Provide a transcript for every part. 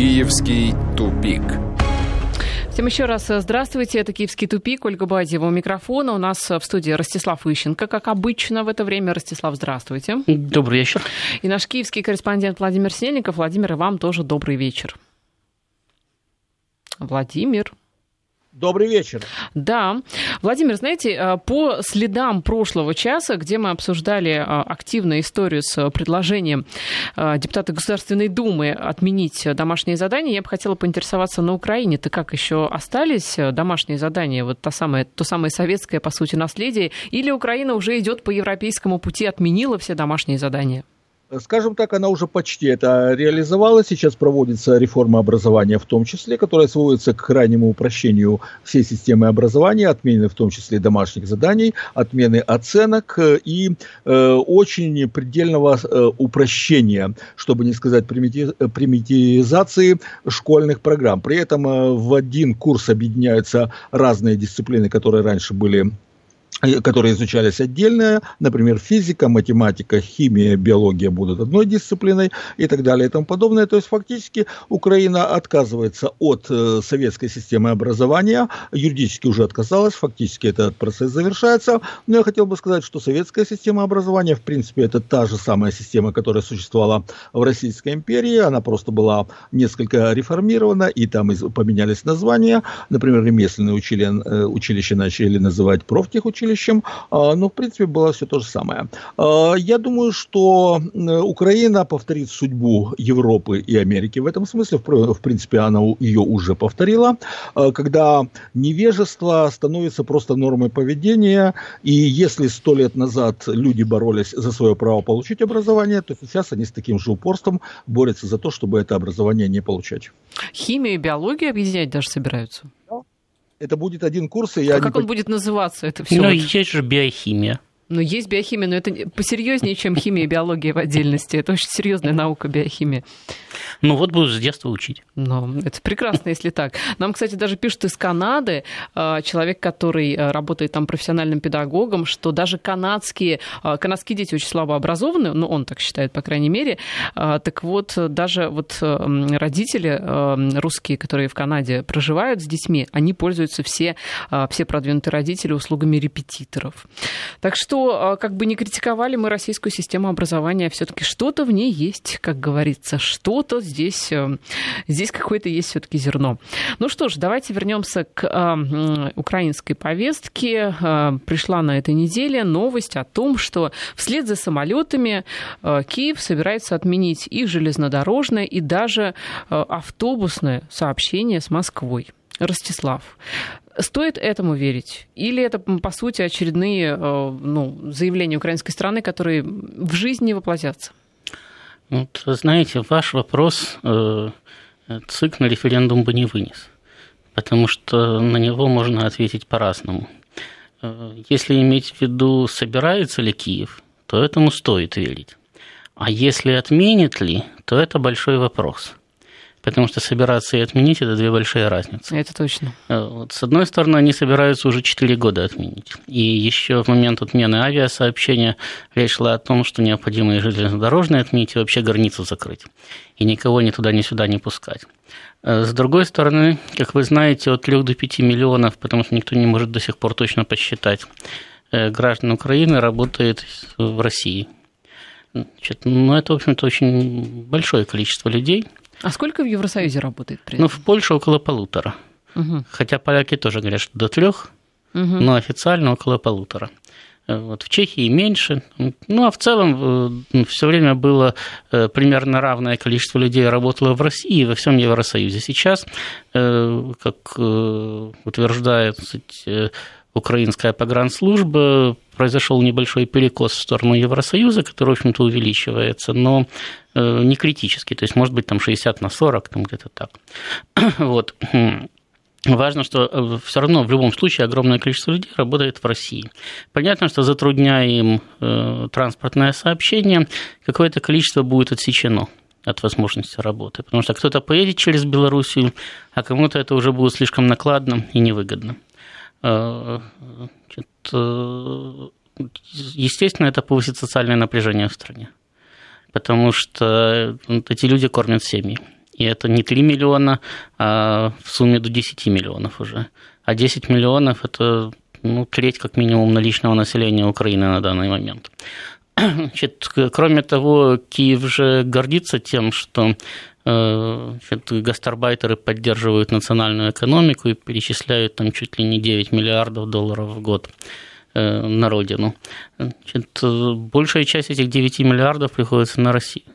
Киевский тупик. Всем еще раз здравствуйте. Это «Киевский тупик». Ольга Бадьева у микрофона. У нас в студии Ростислав Ищенко, как обычно в это время. Ростислав, здравствуйте. Добрый вечер. И наш киевский корреспондент Владимир Снельников. Владимир, и вам тоже добрый вечер. Владимир. Добрый вечер. Да. Владимир, знаете, э, по следам прошлого часа, где мы обсуждали э, активную историю с предложением э, депутата Государственной Думы отменить домашние задания, я бы хотела поинтересоваться на Украине-то как еще остались домашние задания, вот то самое, то самое советское, по сути, наследие, или Украина уже идет по европейскому пути, отменила все домашние задания? Скажем так, она уже почти это реализовала. Сейчас проводится реформа образования в том числе, которая сводится к крайнему упрощению всей системы образования, отмены в том числе домашних заданий, отмены оценок и э, очень предельного э, упрощения, чтобы не сказать примити, примитивизации школьных программ. При этом э, в один курс объединяются разные дисциплины, которые раньше были которые изучались отдельно, например, физика, математика, химия, биология будут одной дисциплиной и так далее и тому подобное. То есть фактически Украина отказывается от э, советской системы образования, юридически уже отказалась, фактически этот процесс завершается. Но я хотел бы сказать, что советская система образования, в принципе, это та же самая система, которая существовала в Российской империи, она просто была несколько реформирована, и там поменялись названия. Например, ремесленные учили, училища начали называть профтехучилища, училищем, а, но в принципе было все то же самое. А, я думаю, что Украина повторит судьбу Европы и Америки в этом смысле, в принципе она ее уже повторила, а, когда невежество становится просто нормой поведения, и если сто лет назад люди боролись за свое право получить образование, то сейчас они с таким же упорством борются за то, чтобы это образование не получать. Химию и биологию объединять даже собираются? Это будет один курс, и я... А как он будет называться, это все? Ну, вот? есть же биохимия. Ну, есть биохимия, но это посерьезнее, чем химия и биология в отдельности. Это очень серьезная наука биохимия. Ну, вот будут с детства учить. Ну, это прекрасно, если так. Нам, кстати, даже пишут из Канады, а, человек, который а, работает там профессиональным педагогом, что даже канадские, а, канадские дети очень слабо образованы, ну, он так считает, по крайней мере. Так вот, даже вот родители русские, которые в Канаде проживают с детьми, они пользуются все, все продвинутые родители услугами репетиторов. Так что а, как бы не критиковали мы российскую систему образования, все-таки что-то в ней есть, как говорится, что-то здесь, э, здесь какое-то есть все-таки зерно. Ну что ж, давайте вернемся к э, украинской повестке. Э, пришла на этой неделе новость о том, что вслед за самолетами Киев собирается отменить и железнодорожное, и даже автобусное сообщение с Москвой. Ростислав, Стоит этому верить? Или это, по сути, очередные э, ну, заявления украинской страны, которые в жизни не воплотятся? Вот, знаете, ваш вопрос э, ЦИК на референдум бы не вынес, потому что на него можно ответить по-разному. Э, если иметь в виду, собирается ли Киев, то этому стоит верить. А если отменит ли, то это большой вопрос – Потому что собираться и отменить – это две большие разницы. Это точно. Э, вот, с одной стороны, они собираются уже 4 года отменить. И еще в момент отмены авиасообщения речь шла о том, что необходимо и железнодорожные отменить, и вообще границу закрыть. И никого ни туда, ни сюда не пускать. Э, с другой стороны, как вы знаете, от 3 до 5 миллионов, потому что никто не может до сих пор точно посчитать, э, граждан Украины работает в России. Значит, ну, это, в общем-то, очень большое количество людей – а сколько в Евросоюзе работает? При этом? Ну, в Польше около полутора. Угу. Хотя поляки тоже говорят, что до трех, угу. но официально около полутора. Э, вот в Чехии меньше. Ну, а в целом э, все время было э, примерно равное количество людей работало в России и во всем Евросоюзе. Сейчас, как утверждает украинская погранслужба, произошел небольшой перекос в сторону Евросоюза, который, в общем-то, увеличивается, но э, не критически, то есть, может быть, там 60 на 40, там где-то так. Вот. Важно, что э, все равно в любом случае огромное количество людей работает в России. Понятно, что затрудняя им э, транспортное сообщение, какое-то количество будет отсечено от возможности работы, потому что кто-то поедет через Белоруссию, а кому-то это уже будет слишком накладно и невыгодно. Значит, э, естественно, это повысит социальное напряжение в стране, потому что эти люди кормят семьи. И это не 3 миллиона, а в сумме до 10 миллионов уже. А 10 миллионов – это ну, треть как минимум наличного населения Украины на данный момент. Значит, кроме того, Киев же гордится тем, что э, значит, гастарбайтеры поддерживают национальную экономику и перечисляют там чуть ли не 9 миллиардов долларов в год э, на родину. Значит, большая часть этих 9 миллиардов приходится на Россию.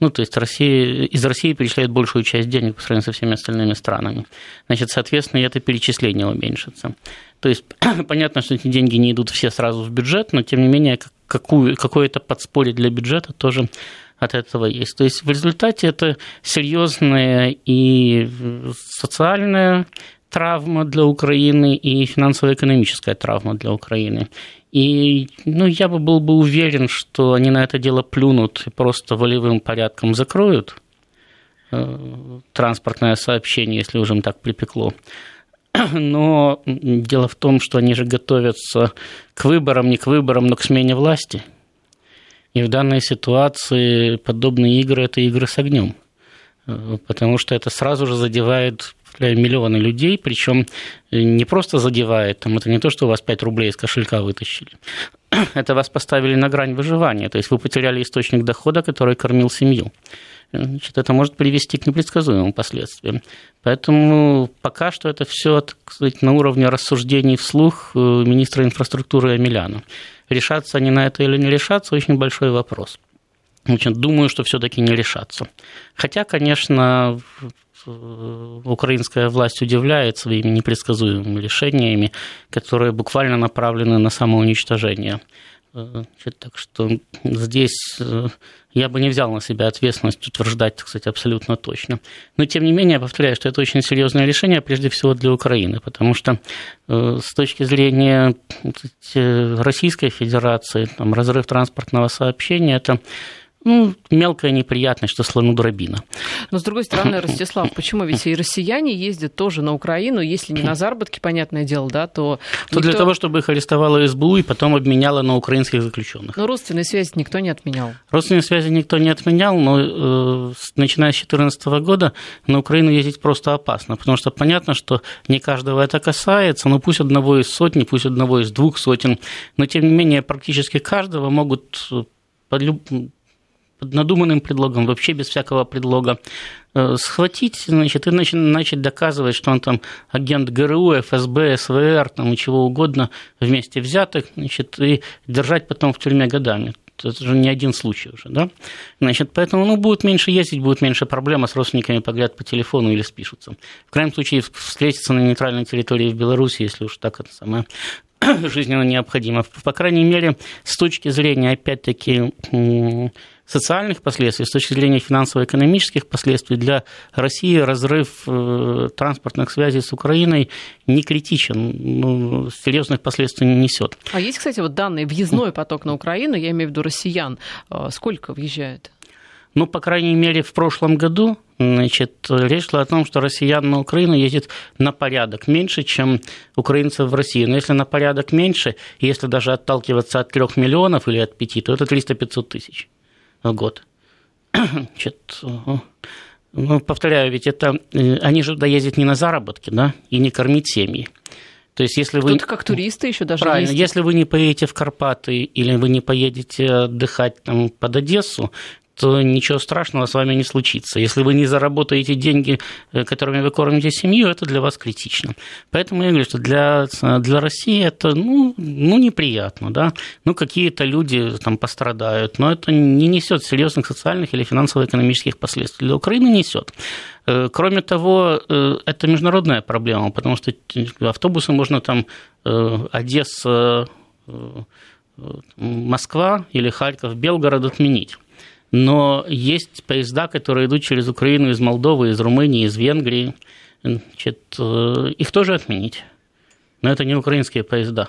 Ну, то есть Россия, из России перечисляет большую часть денег по сравнению со всеми остальными странами. Значит, соответственно, это перечисление уменьшится. То есть понятно, что эти деньги не идут все сразу в бюджет, но тем не менее какую, какое-то подспорье для бюджета тоже от этого есть. То есть в результате это серьезная и социальная травма для Украины и финансово-экономическая травма для Украины. И ну, я бы был бы уверен, что они на это дело плюнут и просто волевым порядком закроют э, транспортное сообщение, если уже им так припекло. Но дело в том, что они же готовятся к выборам, не к выборам, но к смене власти. И в данной ситуации подобные игры – это игры с огнем, э, потому что это сразу же задевает миллионы людей, причем не просто задевает, там, это не то, что у вас 5 рублей из кошелька вытащили, это вас поставили на грань выживания, то есть вы потеряли источник дохода, который кормил семью. Значит, это может привести к непредсказуемым последствиям. Поэтому пока что это все сказать, на уровне рассуждений вслух э, министра инфраструктуры Амеляна. Решаться они на это или не решаться, очень большой вопрос. Значит, думаю, что все-таки не решаться. Хотя, конечно, Э, украинская власть удивляет своими непредсказуемыми решениями, которые буквально направлены на самоуничтожение. Э, так что здесь я бы не взял на себя ответственность утверждать, так сказать, абсолютно точно. Но, тем не менее, я повторяю, что это очень серьезное решение, прежде всего для Украины, потому что с точки зрения Российской Федерации, там, разрыв транспортного сообщения – это ну, мелкая неприятность, что слону дробина. Но, с другой стороны, Ростислав, почему? Ведь и россияне ездят тоже на Украину, если не на заработки, понятное дело, да, то... То никто... для того, чтобы их арестовала СБУ и потом обменяла на украинских заключенных. Но родственные связи никто не отменял. Родственные связи никто не отменял, но э, начиная с 2014 года на Украину ездить просто опасно, потому что понятно, что не каждого это касается, но пусть одного из сотни, пусть одного из двух сотен, но тем не менее практически каждого могут э, под люб под надуманным предлогом, вообще без всякого предлога, э, схватить, значит, и начать, начать доказывать, что он там агент ГРУ, ФСБ, СВР, там и чего угодно вместе взятых, значит, и держать потом в тюрьме годами. Это же не один случай уже, да? Значит, поэтому, ну, будет меньше ездить, будет меньше проблем, а с родственниками поговорят по телефону или спишутся. В крайнем случае, встретиться на нейтральной территории в Беларуси, если уж так это самое жизненно необходимо. По крайней мере, с точки зрения, опять-таки, социальных последствий, с точки зрения финансово-экономических последствий для России разрыв э, транспортных связей с Украиной не критичен, ну, серьезных последствий не несет. А есть, кстати, вот данные въездной поток на Украину, я имею в виду россиян, э, сколько въезжает? Ну, по крайней мере, в прошлом году значит, речь шла о том, что россиян на Украину ездит на порядок меньше, чем украинцев в России. Но если на порядок меньше, если даже отталкиваться от 3 миллионов или от 5, то это 300-500 тысяч год. Значит, ну, повторяю, ведь это э, они же туда ездят не на заработки, да, и не кормить семьи. То есть, если вы... как туристы еще даже Правильно. Если вы не поедете в Карпаты или вы не поедете отдыхать там, под Одессу, то ничего страшного с вами не случится. Если вы не заработаете деньги, э, которыми вы кормите семью, это для вас критично. Поэтому я говорю, что для, для России это ну, ну, неприятно. Да? Ну, какие-то люди там пострадают, но это не несет серьезных социальных или финансово-экономических последствий. Для Украины несет. Э, кроме того, э, это международная проблема, потому что автобусы можно там Одесса, Москва или Харьков, Белгород отменить но есть поезда, которые идут через Украину из Молдовы, из Румынии, из Венгрии. Значит, э, их тоже отменить. Но это не украинские поезда.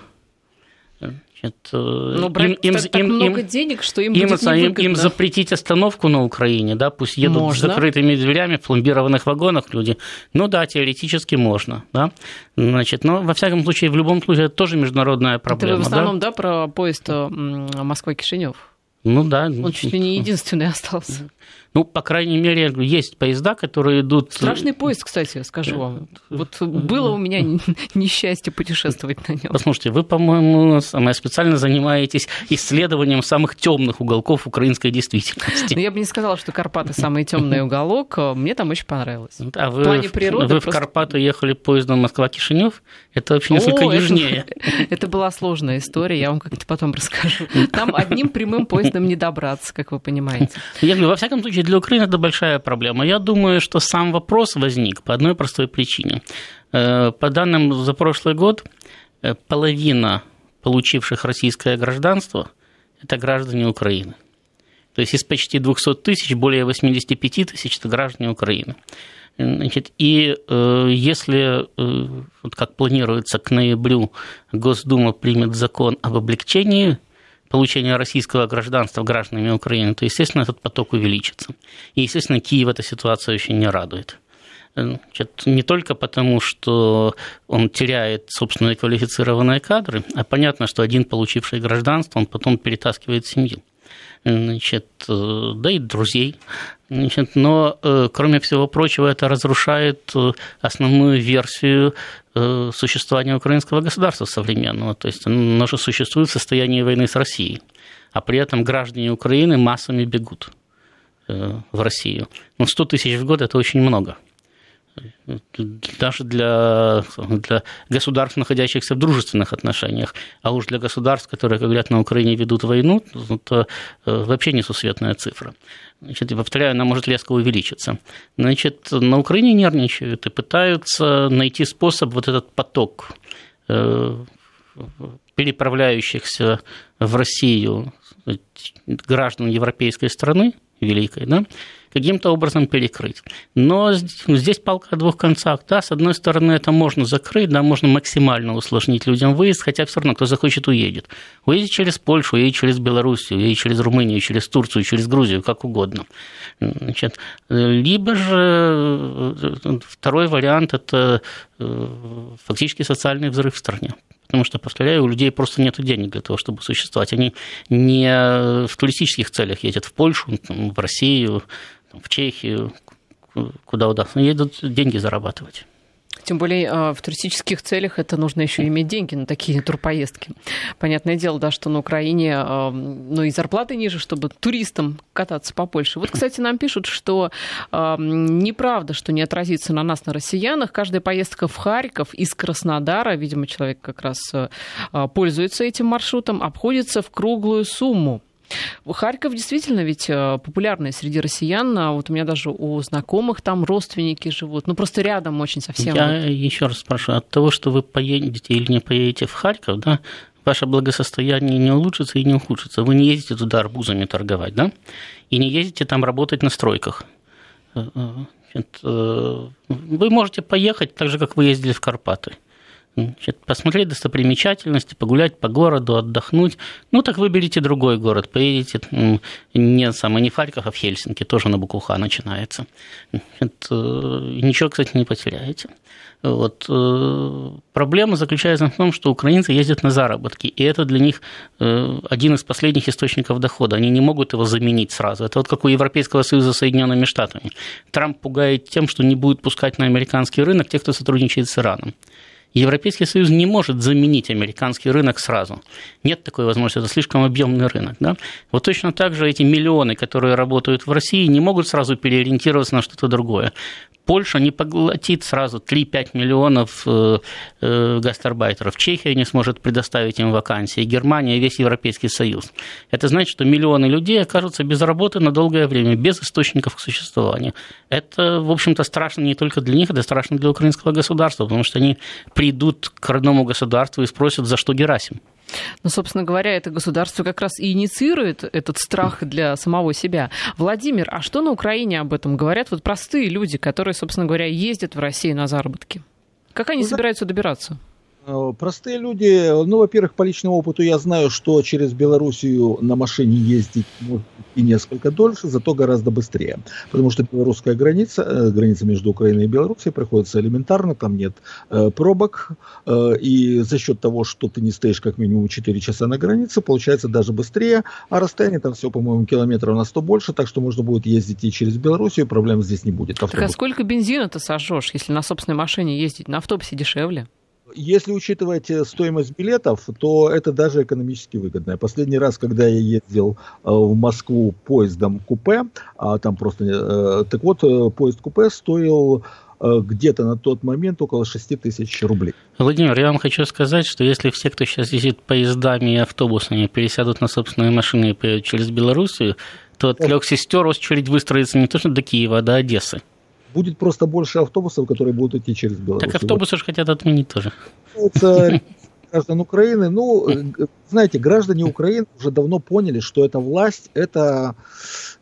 Значит, э, Но брать им, так, им, так много им, денег, что им, им будет им, им запретить остановку на Украине, да, пусть едут можно. с закрытыми дверями в пломбированных вагонах люди. Ну да, теоретически можно, да. Значит, но во всяком случае, в любом случае, это тоже международная проблема. Это в основном, да, да про поезд Москва-Кишинев? Ну да. Он чуть ли не единственный остался. Ну, по крайней мере, есть поезда, которые идут... Страшный поезд, кстати, скажу вам. Вот было у меня несчастье путешествовать на нем. Послушайте, вы, по-моему, самое специально занимаетесь исследованием самых темных уголков украинской действительности. Ну, я бы не сказала, что Карпаты самый темный уголок. Мне там очень понравилось. А вы, в плане природы вы просто... в Карпаты ехали поездом Москва-Кишинев? Это вообще несколько О, южнее. Это, это была сложная история, я вам как-то потом расскажу. Там одним прямым поездом не добраться, как вы понимаете. Я говорю, во всяком случае, для Украины это большая проблема. Я думаю, что сам вопрос возник по одной простой причине. Э, по данным за прошлый год, э, половина получивших российское гражданство – это граждане Украины. То есть из почти 200 тысяч более 85 тысяч – это граждане Украины. Значит, и э, если, э, вот как планируется, к ноябрю Госдума примет закон об облегчении получения российского гражданства гражданами Украины, то, естественно, этот поток увеличится. И, естественно, Киев эта ситуация очень не радует. Значит, не только потому, что он теряет собственные квалифицированные кадры, а понятно, что один, получивший гражданство, он потом перетаскивает семью значит, э, да и друзей. Значит, но, э, кроме всего прочего, это разрушает э, основную версию существования украинского государства современного. То есть оно же существует в состоянии войны с Россией, а при этом граждане Украины массами бегут в Россию. Ну, 100 тысяч в год – это очень много даже для, для государств, находящихся в дружественных отношениях, а уж для государств, которые, как говорят, на Украине ведут войну, это вообще несусветная цифра. Значит, и повторяю, она может резко увеличиться. Значит, на Украине нервничают и пытаются найти способ вот этот поток э, переправляющихся в Россию граждан европейской страны, великой, да, каким-то образом перекрыть. Но здесь палка о двух концах. Да, с одной стороны, это можно закрыть, да, можно максимально усложнить людям выезд, хотя все равно, кто захочет, уедет. Уедет через Польшу, уедет через Белоруссию, уедет через Румынию, через Турцию, через Грузию, как угодно. Значит, либо же э, второй вариант – это э, фактически социальный взрыв в стране потому что, повторяю, у людей просто нет денег для того, чтобы существовать. Они не в туристических целях ездят в Польшу, в Россию, в Чехию, куда удастся, едут деньги зарабатывать. Тем более а, в туристических целях это нужно еще иметь деньги на такие турпоездки. Понятное дело, да, что на Украине а, ну, и зарплаты ниже, чтобы туристам кататься по Польше. Вот, кстати, нам пишут, что э, неправда, что не отразится на нас, на россиянах. Каждая поездка в Харьков из Краснодара, видимо, человек как раз пользуется этим маршрутом, обходится в круглую сумму. Харьков действительно ведь э, популярный среди россиян. А вот у меня даже у знакомых там родственники живут. Ну, просто рядом очень совсем. Я еще раз спрашиваю, от того, что вы поедете или не поедете в Харьков, да, ваше благосостояние не улучшится и не ухудшится. Вы не ездите туда арбузами торговать, да? И не ездите там работать на стройках. Э, э, вы можете поехать так же, как вы ездили в Карпаты – Значит, посмотреть достопримечательности, погулять по городу, отдохнуть. Ну, так выберите другой город, поедете не, самое, не в Харьков, а в Хельсинки, тоже на букву Х начинается. Значит, э, ничего, кстати, не потеряете. Вот. Э, проблема заключается в том, что украинцы ездят на заработки, и это для них э, один из последних источников дохода. Они не могут его заменить сразу. Это вот как у Европейского Союза с Соединенными Штатами. Трамп пугает тем, что не будет пускать на американский рынок тех, кто сотрудничает с Ираном. Европейский Союз не может заменить американский рынок сразу. Нет такой возможности, это слишком объемный рынок. Да? Вот точно так же эти миллионы, которые работают в России, не могут сразу переориентироваться на что-то другое. Польша не поглотит сразу 3-5 миллионов э, э, гастарбайтеров. Чехия не сможет предоставить им вакансии. Германия, весь Европейский Союз. Это значит, что миллионы людей окажутся без работы на долгое время, без источников к существованию. Это, в общем-то, страшно не только для них, это страшно для украинского государства, потому что они придут к родному государству и спросят, за что Герасим. Ну, собственно говоря, это государство как раз и инициирует этот страх для самого себя. Владимир, а что на Украине об этом говорят вот простые люди, которые, собственно говоря, ездят в Россию на заработки? Как они ну, собираются добираться? Э, простые люди, ну, во-первых, по личному опыту я знаю, что через Белоруссию на машине ездить может и несколько дольше, зато гораздо быстрее. Потому что белорусская граница, э, граница между Украиной и Белоруссией проходится элементарно, там нет э, пробок, э, и за счет того, что ты не стоишь как минимум 4 часа на границе, получается даже быстрее, а расстояние там все, по-моему, километров на 100 больше, так что можно будет ездить и через Белоруссию, проблем здесь не будет. Автобус. Так а сколько бензина ты сожжешь, если на собственной машине ездить? На автобусе дешевле? Если учитывать э, стоимость билетов, то это даже экономически выгодно. Последний раз, когда я ездил э, в Москву поездом купе, а там просто... Э, так вот, поезд купе стоил где-то на тот момент около 6 тысяч рублей. Владимир, я вам хочу сказать, что если все, кто сейчас ездит поездами и автобусами, пересядут на собственные машины через Белоруссию, то от трех сестер очередь выстроится не то что до Киева, а до Одессы будет просто больше автобусов, которые будут идти через Беларусь. Так автобусы же хотят отменить тоже. Это граждан Украины. Ну, э, знаете, граждане Украины уже давно поняли, что эта власть, это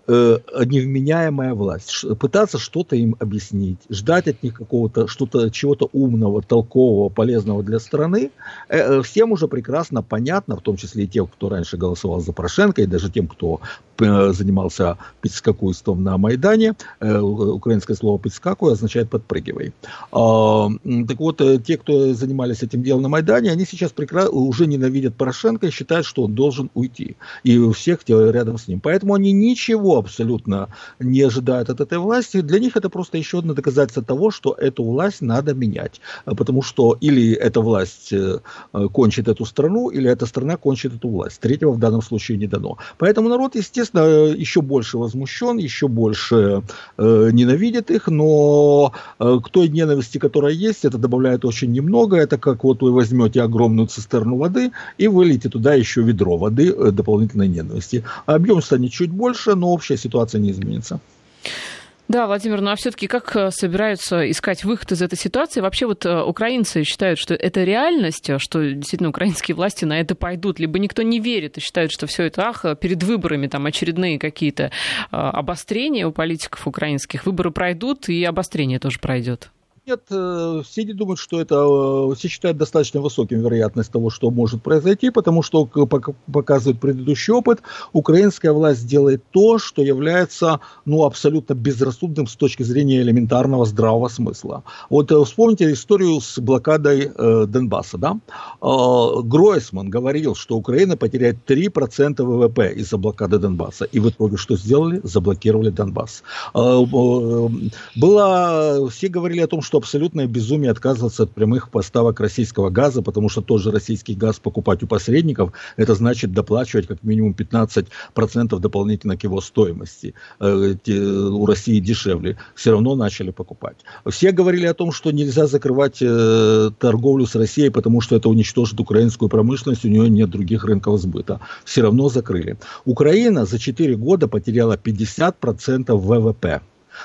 э, невменяемая власть. Пытаться что-то им объяснить, ждать от них какого-то, что-то, чего-то умного, толкового, полезного для страны, э, э, всем уже прекрасно понятно, в том числе и тем, кто раньше голосовал за Порошенко, и даже тем, кто э, занимался пиццкакуйством на Майдане. Э, украинское слово пиццкакуй означает подпрыгивай. А, так вот, э, те, кто занимались этим делом на Майдане, они сейчас прекрасно уже ненавидят Порошенко и считают, что он должен уйти. И всех рядом с ним. Поэтому они ничего абсолютно не ожидают от этой власти. Для них это просто еще одно доказательство того, что эту власть надо менять. Потому что или эта власть э, кончит эту страну, или эта страна кончит эту власть. Третьего в данном случае не дано. Поэтому народ, естественно, еще больше возмущен, еще больше э, ненавидит их, но э, к той ненависти, которая есть, это добавляет очень немного. Это как вот вы возьмете огромную цистерну воды и выльете туда еще ведро воды э, дополнительной ненависти. Объем станет чуть больше, но общая ситуация не изменится. Да, Владимир, ну а все-таки как э, собираются искать выход из этой ситуации? Вообще вот э, украинцы считают, что это реальность, что действительно украинские власти на это пойдут, либо никто не верит и считают, что все это, ах, перед выборами там очередные какие-то обострения у политиков украинских, выборы пройдут и обострение тоже пройдет. Нет, э, все не думают, что это, э, все считают достаточно высоким вероятность того, что может произойти, потому что, как показывает предыдущий опыт, украинская власть делает то, что является ну, абсолютно безрассудным с точки зрения элементарного здравого смысла. Вот э, вспомните историю с блокадой э, Донбасса. Да? Э, Гройсман говорил, что Украина потеряет 3% ВВП из-за блокады Донбасса. И в итоге что сделали? Заблокировали Донбасс. Э, э, было, все говорили о том, что абсолютное безумие отказываться от прямых поставок российского газа, потому что тот же российский газ покупать у посредников, это значит доплачивать как минимум 15% дополнительно к его стоимости. Э, у России дешевле. Все равно начали покупать. Все говорили о том, что нельзя закрывать э, торговлю с Россией, потому что это уничтожит украинскую промышленность, у нее нет других рынков сбыта. Все равно закрыли. Украина за 4 года потеряла 50% ВВП.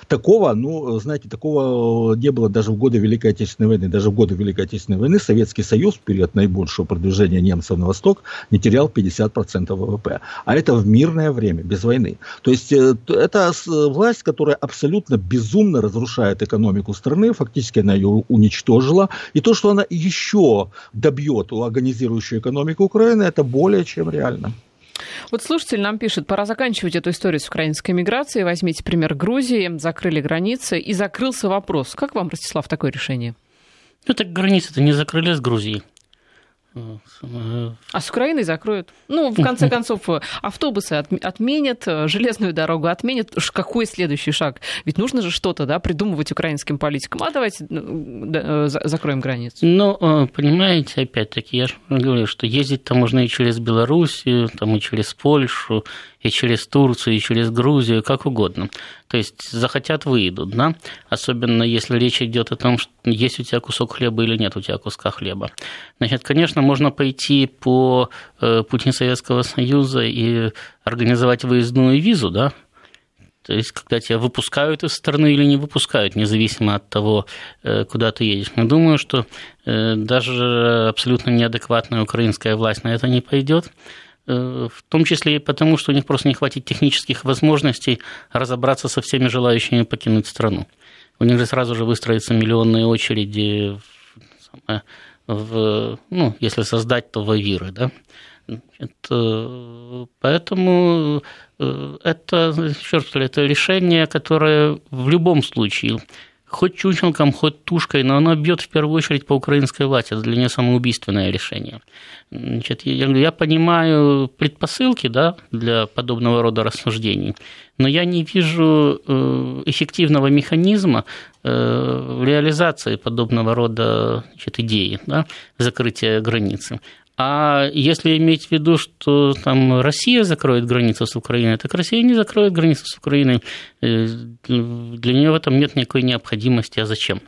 Такого, ну, знаете, такого не было даже в годы Великой Отечественной войны. Даже в годы Великой Отечественной войны Советский Союз в период наибольшего продвижения немцев на восток не терял 50% ВВП. А это в мирное время, без войны. То есть э, это власть, которая абсолютно безумно разрушает экономику страны, фактически она ее уничтожила. И то, что она еще добьет организирующую экономику Украины, это более чем реально. Вот слушатель нам пишет, пора заканчивать эту историю с украинской миграцией. Возьмите пример Грузии, закрыли границы и закрылся вопрос. Как вам, Ростислав, такое решение? Ну так границы-то не закрыли с Грузией. А с Украиной закроют. Ну, в конце концов, автобусы отменят, железную дорогу отменят. Какой следующий шаг? Ведь нужно же что-то да, придумывать украинским политикам. А давайте э, закроем границу. Ну, э, понимаете, опять-таки, я же говорю, что ездить-то можно и через Белоруссию, там, и через Польшу, и через Турцию, и через Грузию, как угодно. То есть захотят, выйдут, да? Особенно если речь идет о том, что есть у тебя кусок хлеба или нет у тебя куска хлеба. Значит, конечно, можно пойти по э, пути Советского Союза и организовать выездную визу, да, то есть, когда тебя выпускают из страны или не выпускают, независимо от того, э, куда ты едешь. Но думаю, что э, даже абсолютно неадекватная украинская власть на это не пойдет. Э, в том числе и потому, что у них просто не хватит технических возможностей разобраться со всеми желающими покинуть страну. У них же сразу же выстроятся миллионные очереди в, в, ну, если создать, то в Авиры, да. Это, поэтому это, черт это решение, которое в любом случае хоть чучелком, хоть тушкой, но оно бьет в первую очередь по украинской власти. Это для нее самоубийственное решение. Значит, я, я понимаю предпосылки да, для подобного рода рассуждений, но я не вижу э, эффективного механизма э, реализации подобного рода значит, идеи да, закрытия границы. А если иметь в виду, что там Россия закроет границу с Украиной, так Россия не закроет границу с Украиной. Э, для нее в этом нет никакой необходимости. А зачем?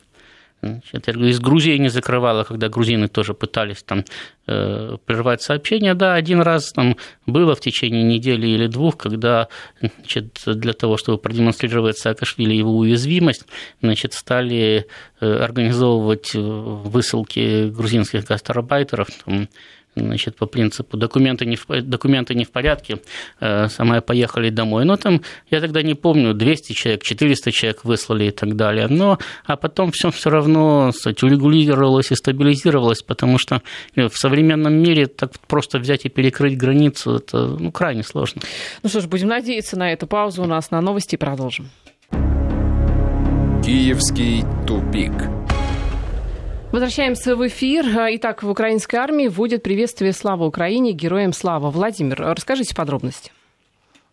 Значит, я говорю, из Грузии не закрывала, когда грузины тоже пытались там э, прервать сообщения. Да, один раз там было в течение недели или двух, когда значит, для того, чтобы продемонстрировать Саакашвили его уязвимость, значит, стали э, организовывать высылки грузинских гастарбайтеров там, значит, по принципу документы не в, документы не в порядке, э, самое поехали домой. Но там, я тогда не помню, 200 человек, 400 человек выслали и так далее. Но, а потом все все равно кстати, урегулировалось и стабилизировалось, потому что в современном мире так просто взять и перекрыть границу, это ну, крайне сложно. Ну что ж, будем надеяться на эту паузу. У нас на новости продолжим. Киевский тупик. Возвращаемся в эфир. Итак, в украинской армии вводят приветствие «Слава Украине», героям слава. Владимир, расскажите подробности.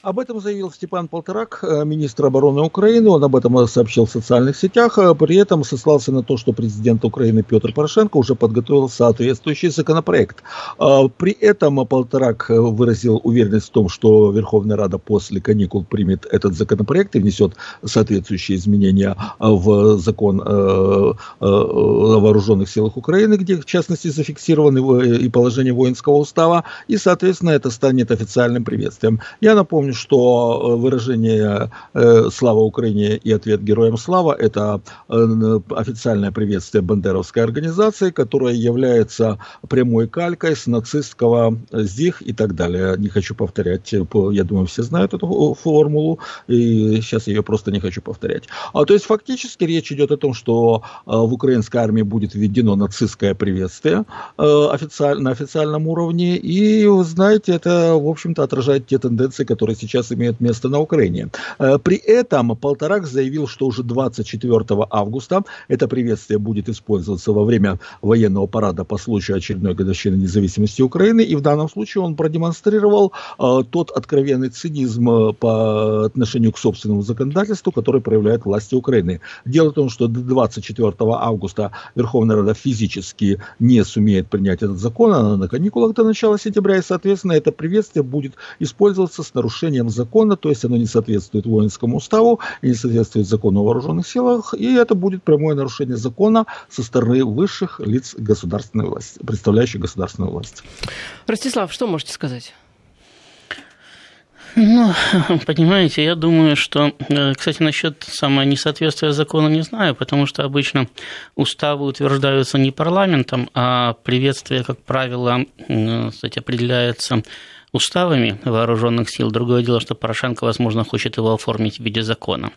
Об этом заявил Степан Полторак, э, министр обороны Украины. Он об этом сообщил в социальных сетях. Э, при этом сослался на то, что президент Украины Петр Порошенко уже подготовил соответствующий законопроект. Э, при этом Полторак выразил уверенность в том, что Верховная Рада после каникул примет этот законопроект и внесет соответствующие изменения в закон о вооруженных силах Украины, где в частности зафиксированы и положение воинского устава. И, соответственно, это станет официальным приветствием. Я напомню, что э, выражение э, «Слава Украине» и ответ «Героям слава» – это э, официальное приветствие бандеровской организации, которая является прямой калькой с нацистского ЗИХ и так далее. Не хочу повторять, я думаю, все знают эту формулу, и сейчас ее просто не хочу повторять. А, то есть фактически речь идет о том, что в украинской армии будет введено нацистское приветствие официально, на официальном уровне, и, знаете, это, в общем-то, отражает те тенденции, которые сейчас имеют место на Украине. Э, при этом Полторак заявил, что уже 24 августа это приветствие будет использоваться во время военного парада по случаю очередной годовщины независимости Украины. И в данном случае он продемонстрировал э, тот откровенный цинизм э, по отношению к собственному законодательству, который проявляет власти Украины. Дело в том, что до 24 августа Верховная Рада физически не сумеет принять этот закон, она на каникулах до начала сентября, и, соответственно, это приветствие будет использоваться с нарушением нарушением закона, то есть оно не соответствует воинскому уставу, не соответствует закону о вооруженных силах, и это будет прямое нарушение закона со стороны высших лиц государственной власти, представляющих государственную власть. Ростислав, что можете сказать? Ну, понимаете, я думаю, что, э, кстати, насчет самого несоответствия закону не знаю, потому что обычно уставы утверждаются не парламентом, а приветствие, как правило, кстати, определяется уставами вооруженных сил. Другое дело, что Порошенко, возможно, хочет его оформить в виде закона.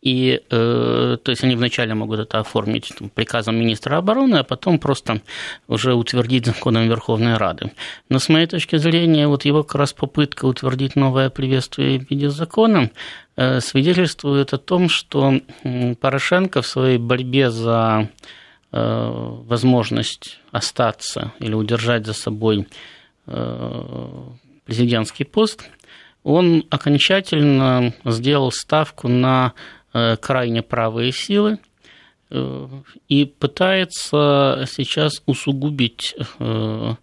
И, э, то есть, они вначале могут это оформить там, приказом министра обороны, а потом просто уже утвердить законом Верховной Рады. Но с моей точки зрения, вот его как раз попытка утвердить новое приветствие в виде закона э, свидетельствует о том, что Порошенко в своей борьбе за э, возможность остаться или удержать за собой э, президентский пост, он окончательно сделал ставку на э, крайне правые силы э, и пытается сейчас усугубить э,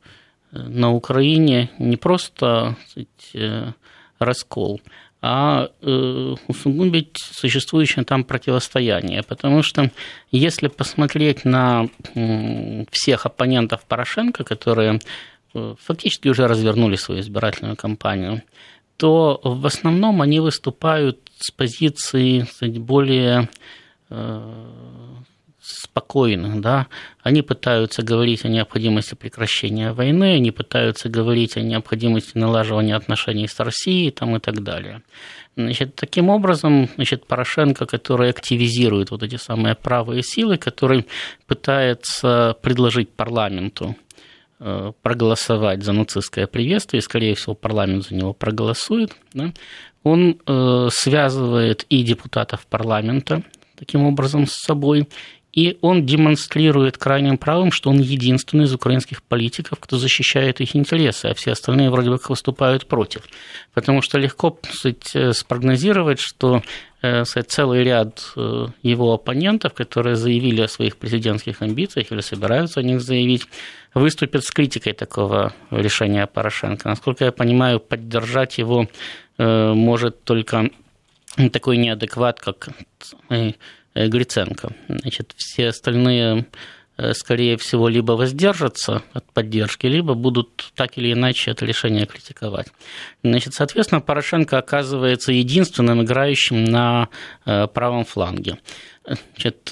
на Украине не просто сказать, раскол, а усугубить существующее там противостояние. Потому что если посмотреть на всех оппонентов Порошенко, которые фактически уже развернули свою избирательную кампанию, то в основном они выступают с позиции сказать, более э, спокойно, да, они пытаются говорить о необходимости прекращения войны, они пытаются говорить о необходимости налаживания отношений с Россией там, и так далее. Значит, таким образом, значит, Порошенко, который активизирует вот эти самые правые силы, который пытается предложить парламенту э, проголосовать за нацистское приветствие, и, скорее всего, парламент за него проголосует, да, он э, связывает и депутатов парламента таким образом с собой, и он демонстрирует крайним правым, что он единственный из украинских политиков, кто защищает их интересы, а все остальные вроде бы выступают против. Потому что легко кстати, э, спрогнозировать, что э, кстати, целый ряд э, его оппонентов, которые заявили о своих президентских амбициях или собираются о них заявить, выступят с критикой такого решения Порошенко. Насколько я понимаю, поддержать его может только такой неадекват, как Гриценко. Значит, все остальные э, скорее всего, либо воздержатся от поддержки, либо будут так или иначе это решение критиковать. Значит, соответственно, Порошенко оказывается единственным играющим на э, правом фланге. Значит,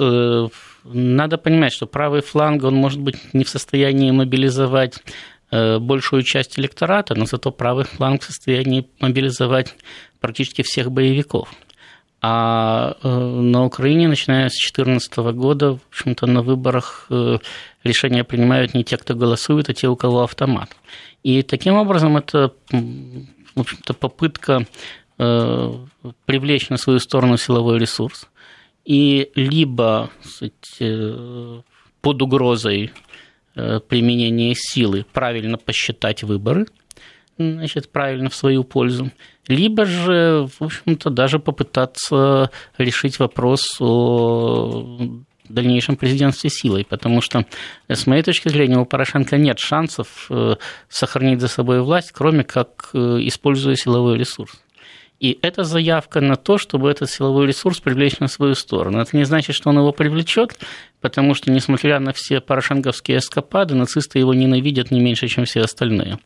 надо понимать, что правый фланг, он может быть не в состоянии мобилизовать большую часть электората, но зато правый фланг в состоянии мобилизовать практически всех боевиков. А э, на Украине, начиная с 2014 года, в общем-то, на выборах э, решения принимают не те, кто голосует, а те, у кого автомат. И таким образом это, в общем-то, попытка э, привлечь на свою сторону силовой ресурс. И либо сказать, под угрозой применения силы правильно посчитать выборы, значит, правильно в свою пользу, либо же, в общем-то, даже попытаться решить вопрос о дальнейшем президентстве силой, потому что, с моей точки зрения, у Порошенко нет шансов э, сохранить за собой власть, кроме как э, используя силовой ресурс. И это заявка на то, чтобы этот силовой ресурс привлечь на свою сторону. Это не значит, что он его привлечет, потому что, несмотря на все порошенковские эскапады, нацисты его ненавидят не меньше, чем все остальные.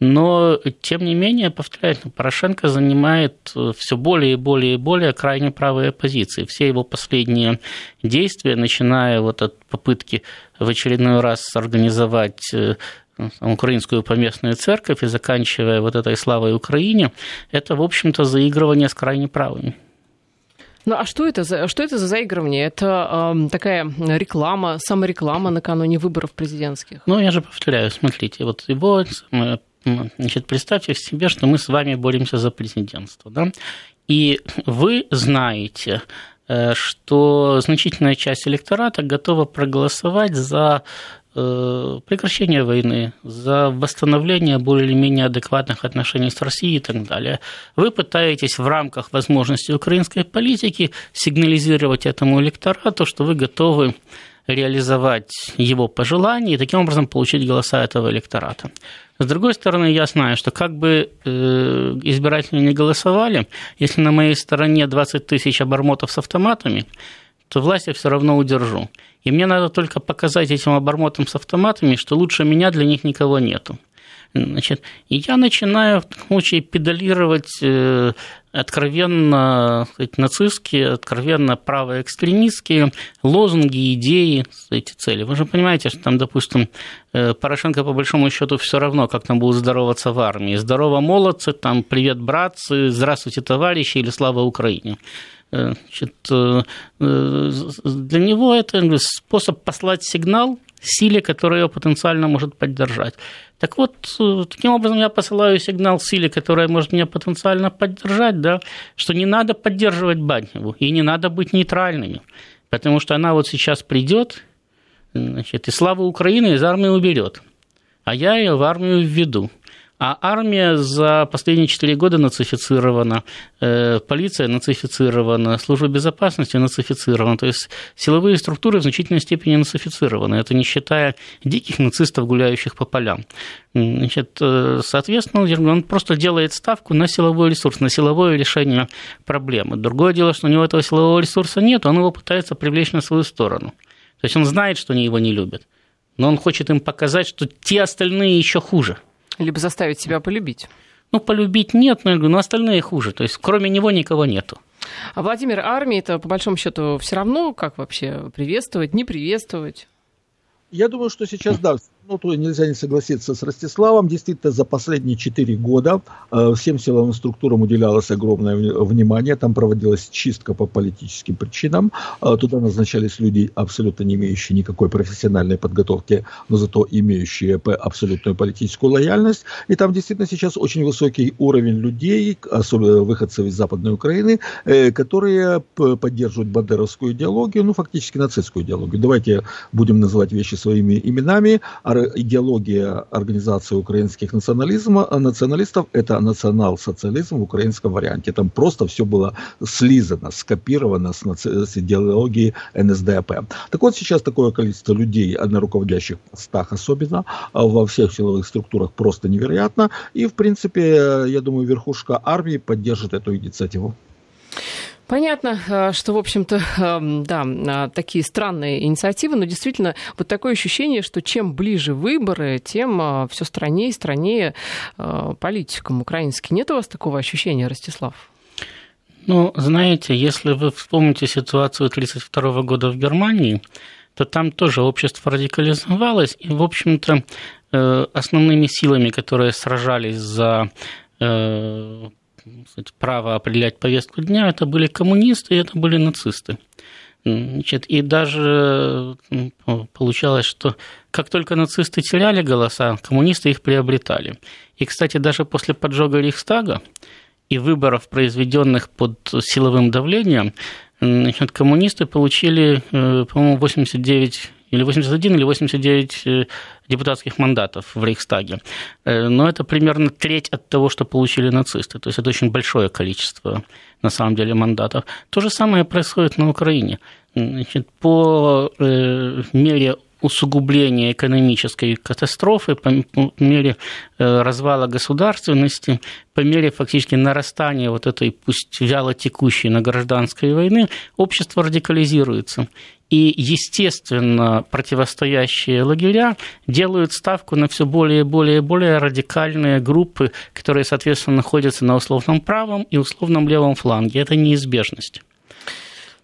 Но, тем не менее, повторяю, Порошенко занимает э, все более и более и более крайне правые позиции. Все его последние действия, начиная вот от попытки в очередной раз организовать э, украинскую поместную церковь и заканчивая вот этой славой Украине, это, в общем-то, заигрывание с крайне правыми. Ну а что это за, что это за заигрывание? Это э, такая реклама, самореклама накануне выборов президентских? Ну, я же повторяю, смотрите, вот его Значит, представьте себе, что мы с вами боремся за президентство, да? И вы знаете, э, что значительная часть электората готова проголосовать за э, прекращение войны, за восстановление более или менее адекватных отношений с Россией и так далее. Вы пытаетесь в рамках возможностей украинской политики сигнализировать этому электорату, что вы готовы реализовать его пожелания и таким образом получить голоса этого электората. С другой стороны, я знаю, что как бы э, избиратели не голосовали, если на моей стороне 20 тысяч обормотов с автоматами, то власть я все равно удержу. И мне надо только показать этим обормотам с автоматами, что лучше меня для них никого нету. Значит, и я начинаю в случае педалировать э, откровенно сказать, нацистские, откровенно правоэкстремистские лозунги, идеи, эти цели. Вы же понимаете, что там, допустим, э, Порошенко по большому счету все равно, как там будут здороваться в армии. Здорово, молодцы, там, привет, братцы, здравствуйте, товарищи или слава Украине. Э, значит, для него это способ послать сигнал силе, которая ее потенциально может поддержать. Так вот, э, таким образом я посылаю сигнал силе, которая может меня потенциально поддержать, да, что не надо поддерживать Батневу и не надо быть нейтральными, потому что она вот сейчас придет, значит, и славу Украины из армии уберет, а я ее в армию введу. А армия за последние четыре года нацифицирована, э, полиция нацифицирована, служба безопасности нацифицирована. То есть силовые структуры в значительной степени нацифицированы. Это не считая диких нацистов, гуляющих по полям. Значит, э, соответственно, он просто делает ставку на силовой ресурс, на силовое решение проблемы. Другое дело, что у него этого силового ресурса нет, он его пытается привлечь на свою сторону. То есть он знает, что они его не любят, но он хочет им показать, что те остальные еще хуже – либо заставить себя полюбить. Ну, полюбить нет, но, но остальные хуже. То есть, кроме него никого нету. А Владимир, армии это по большому счету все равно, как вообще приветствовать, не приветствовать? Я думаю, что сейчас, да, ну, то нельзя не согласиться с Ростиславом. Действительно, за последние четыре года э, всем силовым структурам уделялось огромное внимание. Там проводилась чистка по политическим причинам. Э, туда назначались люди, абсолютно не имеющие никакой профессиональной подготовки, но зато имеющие абсолютную политическую лояльность. И там действительно сейчас очень высокий уровень людей, особенно выходцев из Западной Украины, э, которые поддерживают бандеровскую идеологию, ну, фактически нацистскую идеологию. Давайте будем называть вещи своими именами идеология организации украинских национализма, националистов – это национал-социализм в украинском варианте. Там просто все было слизано, скопировано с, с идеологией НСДАП. Так вот, сейчас такое количество людей на руководящих постах особенно, а во всех силовых структурах просто невероятно. И, в принципе, я думаю, верхушка армии поддержит эту инициативу. Понятно, э, что, в общем-то, эм, да, э, такие странные инициативы, но действительно вот такое ощущение, что чем ближе выборы, тем э, все страннее и страннее политикам украинским. Нет у вас такого ощущения, Ростислав? Ну, знаете, если вы вспомните ситуацию 1932 года в Германии, то там тоже общество радикализовалось, и, в общем-то, основными силами, которые сражались за сказать, право определять повестку дня, это были коммунисты и это были нацисты. Значит, и даже получалось, что как только нацисты теряли голоса, коммунисты их приобретали. И, кстати, даже после поджога Рейхстага и выборов, произведенных под силовым давлением, значит, коммунисты получили, э, по-моему, 89 или 81, или 89 э, депутатских мандатов в Рейхстаге. Э, но это примерно треть от того, что получили нацисты. То есть это очень большое количество, на самом деле, мандатов. То же самое происходит на Украине. Значит, по э, мере усугубления экономической катастрофы, по мере развала государственности, по мере фактически нарастания вот этой, пусть вяло текущей на гражданской войны, общество радикализируется. И, естественно, противостоящие лагеря делают ставку на все более и более и более радикальные группы, которые, соответственно, находятся на условном правом и условном левом фланге. Это неизбежность.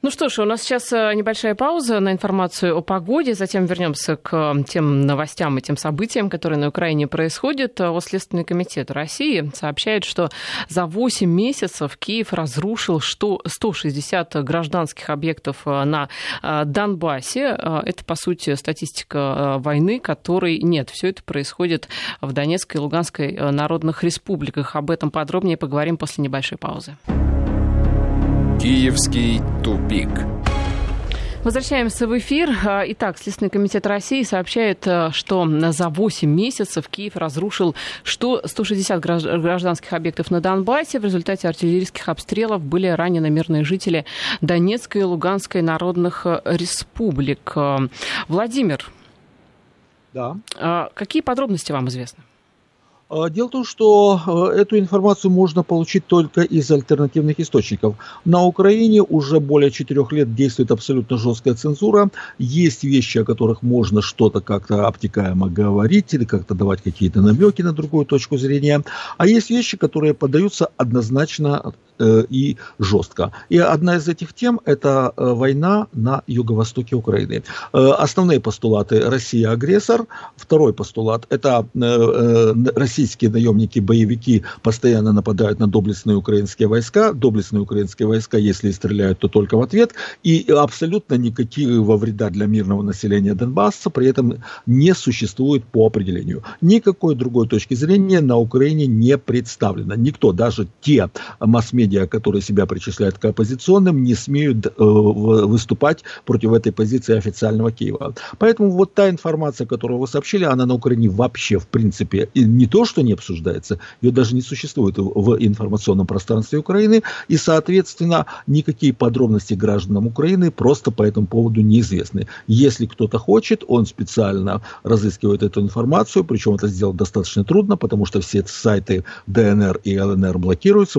Ну что ж, у нас сейчас э, небольшая пауза на информацию о погоде, затем вернемся к э, тем новостям и тем событиям, которые на Украине происходят. О Следственный комитет России сообщает, что за 8 месяцев Киев разрушил 160 гражданских объектов э, на Донбассе. Это, по сути, статистика войны, которой нет. Все это происходит в Донецкой и Луганской народных республиках. Об этом подробнее поговорим после небольшой паузы. Киевский тупик. Возвращаемся в эфир. Итак, Следственный комитет России сообщает, что за 8 месяцев Киев разрушил 160 гражданских объектов на Донбассе. В результате артиллерийских обстрелов были ранены мирные жители Донецкой и Луганской народных республик. Владимир, да. какие подробности вам известны? А, дело в том, что э, эту информацию можно получить только из альтернативных источников. На Украине уже более четырех лет действует абсолютно жесткая цензура. Есть вещи, о которых можно что-то как-то обтекаемо говорить или как-то давать какие-то намеки на другую точку зрения. А есть вещи, которые подаются однозначно Э, и жестко. И одна из этих тем – это э, война на юго-востоке Украины. Основные постулаты – Россия агрессор. Второй постулат – это российские наемники-боевики постоянно нападают на доблестные украинские войска. Доблестные украинские войска, если стреляют, то только в ответ. И абсолютно никакого вреда для мирного населения Донбасса при этом не существует по определению. Никакой другой точки зрения на Украине не представлено. Никто, даже те масс-медиа, медиа, которые себя причисляют к оппозиционным, не смеют э, выступать против этой позиции официального Киева. Поэтому вот та информация, которую вы сообщили, она на Украине вообще, в принципе, не то, что не обсуждается, ее даже не существует в информационном пространстве Украины, и, соответственно, никакие подробности гражданам Украины просто по этому поводу неизвестны. Если кто-то хочет, он специально разыскивает эту информацию, причем это сделать достаточно трудно, потому что все сайты ДНР и ЛНР блокируются,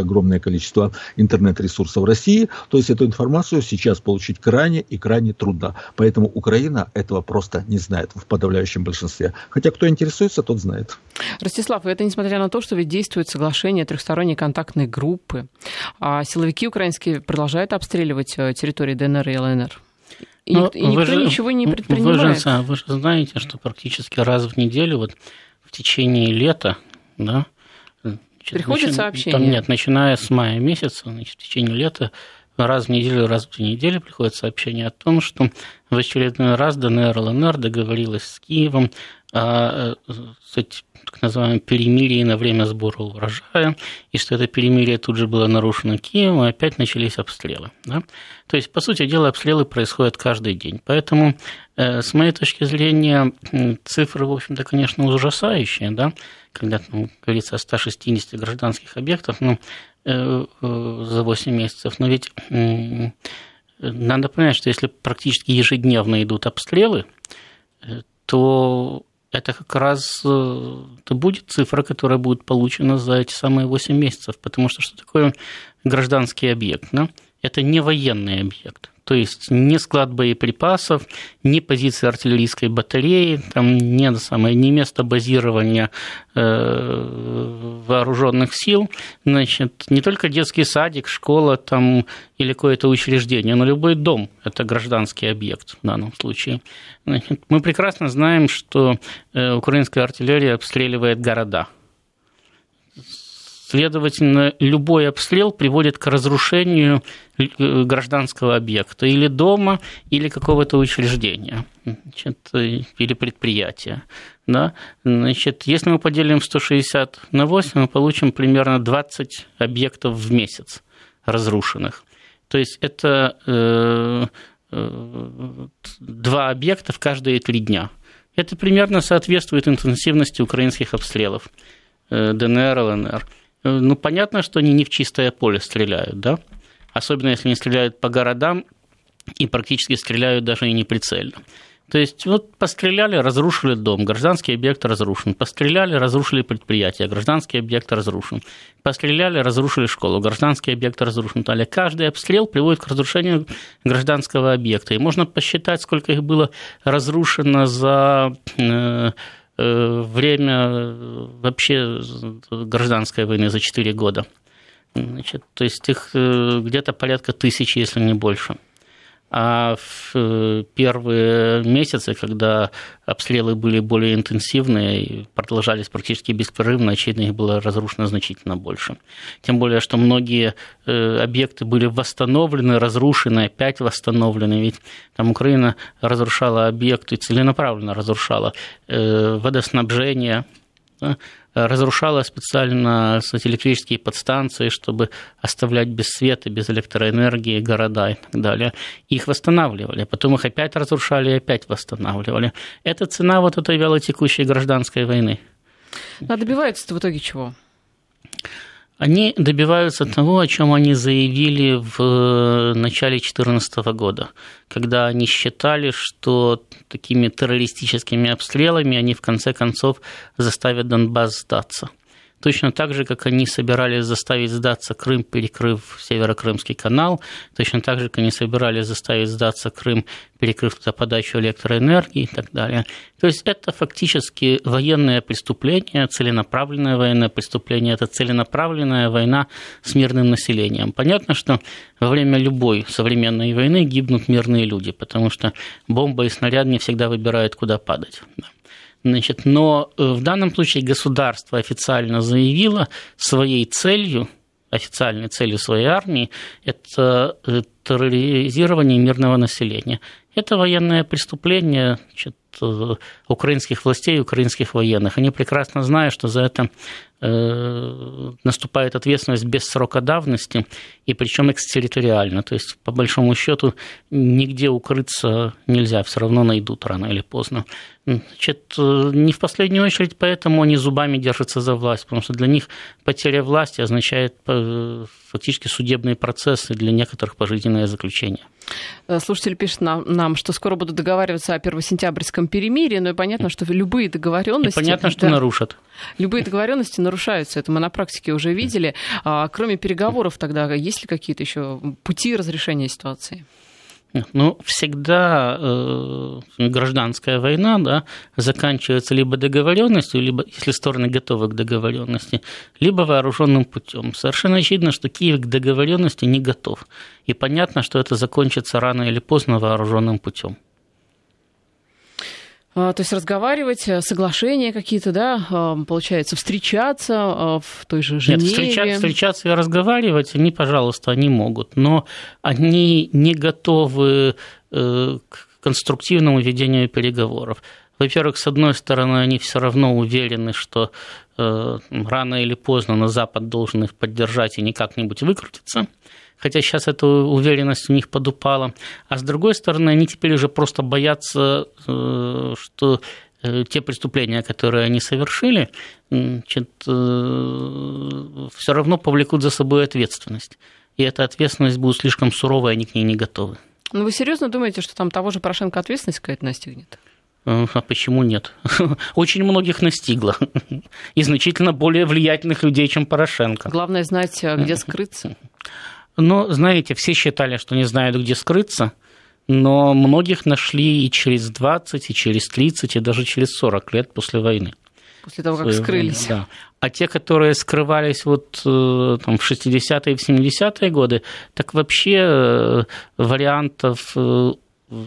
огромные огромное количество интернет-ресурсов России, то есть эту информацию сейчас получить крайне и крайне трудно. Поэтому Украина этого просто не знает в подавляющем большинстве. Хотя кто интересуется, тот знает. Ростислав, это несмотря на то, что ведь действует соглашение трехсторонней контактной группы, а силовики украинские продолжают обстреливать э, территории ДНР и ЛНР. И, Но и никто же, ничего не предпринимает. Вы же, вы же знаете, что практически раз в неделю, вот в течение лета, да, Приходит начи... сообщение? Там нет, начиная с мая месяца, значит, в течение лета раз в неделю, раз в две недели приходит сообщение о том, что в очередной раз ДНР, ЛНР договорилась с Киевом о кстати, так называемом перемирии на время сбора урожая, и что это перемирие тут же было нарушено Киевом, и опять начались обстрелы. Да? То есть, по сути дела, обстрелы происходят каждый день. Поэтому, э, с моей точки зрения, цифры, в общем-то, конечно, ужасающие, да? когда, там, говорится, о 160 гражданских объектах, ну, э, э, за 8 месяцев, но ведь надо понять, что если практически ежедневно идут обстрелы, то это как раз э, это будет цифра, которая будет получена за эти самые 8 месяцев. Потому что что такое гражданский объект? Да? Это не военный объект. То есть не склад боеприпасов, не позиции артиллерийской батареи, там не, самое, не место базирования э, вооруженных сил, значит, не только детский садик, школа там, или какое-то учреждение, но любой дом – это гражданский объект в данном случае. Значит, мы прекрасно знаем, что э, украинская артиллерия обстреливает города – Следовательно, любой обстрел приводит к разрушению э, гражданского объекта или дома, или какого-то учреждения значит, э, или предприятия. Да? Значит, если мы поделим 160 на 8, мы получим примерно 20 объектов в месяц разрушенных. То есть это э, два объекта в каждые три дня. Это примерно соответствует интенсивности украинских обстрелов ДНР, ЛНР. Э, ну, понятно, что они не в чистое поле стреляют, да? Особенно если они стреляют по городам и практически стреляют даже и не прицельно. То есть вот постреляли, разрушили дом, гражданский объект разрушен. Постреляли, разрушили предприятие, гражданский объект разрушен. Постреляли, разрушили школу, гражданский объект разрушен. Далее каждый обстрел приводит к разрушению гражданского объекта. И можно посчитать, сколько их было разрушено за э, время э, вообще гражданской войны за 4 года. Значит, то есть их э, где-то порядка тысячи, если не больше. А в э, первые месяцы, когда обстрелы были более интенсивные продолжались практически беспрерывно, очевидно, их было разрушено значительно больше. Тем более, что многие э, объекты были восстановлены, разрушены, опять восстановлены. Ведь там Украина разрушала объекты, целенаправленно разрушала э, водоснабжение, разрушала специально электрические подстанции, чтобы оставлять без света, без электроэнергии города и так далее. Их восстанавливали, потом их опять разрушали и опять восстанавливали. Это цена вот этой вялотекущей гражданской войны. А добивается-то в итоге чего? Они добиваются того, о чем они заявили в э, начале 2014 года, когда они считали, что такими террористическими обстрелами они в конце концов заставят Донбасс сдаться. Точно так же, как они собирались заставить сдаться Крым, перекрыв Северокрымский канал, точно так же, как они собирались заставить сдаться Крым, перекрыв туда подачу электроэнергии и так далее. То есть это фактически военное преступление, целенаправленное военное преступление, это целенаправленная война с мирным населением. Понятно, что во время любой современной войны гибнут мирные люди, потому что бомба и снаряд не всегда выбирают, куда падать. Значит, но э, в данном случае государство официально заявило своей целью, официальной целью своей армии, это э, терроризирование мирного населения. Это военное преступление значит, украинских властей, украинских военных. Они прекрасно знают, что за это Э, наступает ответственность без срока давности, и причем экстерриториально. То есть, по большому счету, нигде укрыться нельзя, все равно найдут рано или поздно. Значит, э, не в последнюю очередь поэтому они зубами держатся за власть, потому что для них потеря власти означает э, фактически судебные процессы, для некоторых пожизненное заключение. Слушатель пишет нам, что скоро будут договариваться о первосентябрьском перемирии, но и понятно, что любые договоренности... И понятно, что да, нарушат. Любые договоренности нарушаются. Это мы на практике уже видели. А, кроме переговоров тогда, есть ли какие-то еще пути разрешения ситуации? Ну, всегда э, гражданская война да, заканчивается либо договоренностью, либо, если стороны готовы к договоренности, либо вооруженным путем. Совершенно очевидно, что Киев к договоренности не готов. И понятно, что это закончится рано или поздно вооруженным путем. А, то есть разговаривать, э, соглашения какие-то, да, получается, встречаться а, в той же Женеве. Нет, встречаться, встречаться и разговаривать они, пожалуйста, они могут, но они не готовы э, к конструктивному ведению переговоров. Во-первых, с одной стороны, они все равно уверены, что э, рано или поздно на Запад должен их поддержать и не как-нибудь выкрутиться хотя сейчас эта уверенность у них подупала. А с другой стороны, они теперь уже просто боятся, э, что э, те преступления, которые они совершили, значит, э, все равно повлекут за собой ответственность. И эта ответственность будет слишком суровая, они к ней не готовы. Ну, вы серьезно думаете, что там того же Порошенко ответственность какая-то настигнет? А почему нет? Очень многих настигло. И значительно более влиятельных людей, чем Порошенко. Главное знать, где скрыться. Но, знаете, все считали, что не знают, где скрыться, но многих нашли и через 20, и через 30, и даже через 40 лет после войны. После того, как скрылись. Да. А те, которые скрывались вот э, там, в 60-е и в 70-е годы, так вообще э, вариантов э,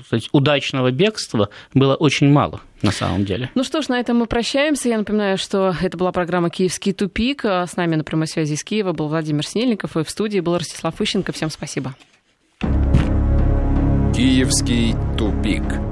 сказать, удачного бегства было очень мало на самом деле. Ну что ж, на этом мы прощаемся. Я напоминаю, что это была программа «Киевский тупик». С нами на прямой связи из Киева был Владимир Снельников, и в студии был Ростислав Ищенко. Всем спасибо. «Киевский тупик».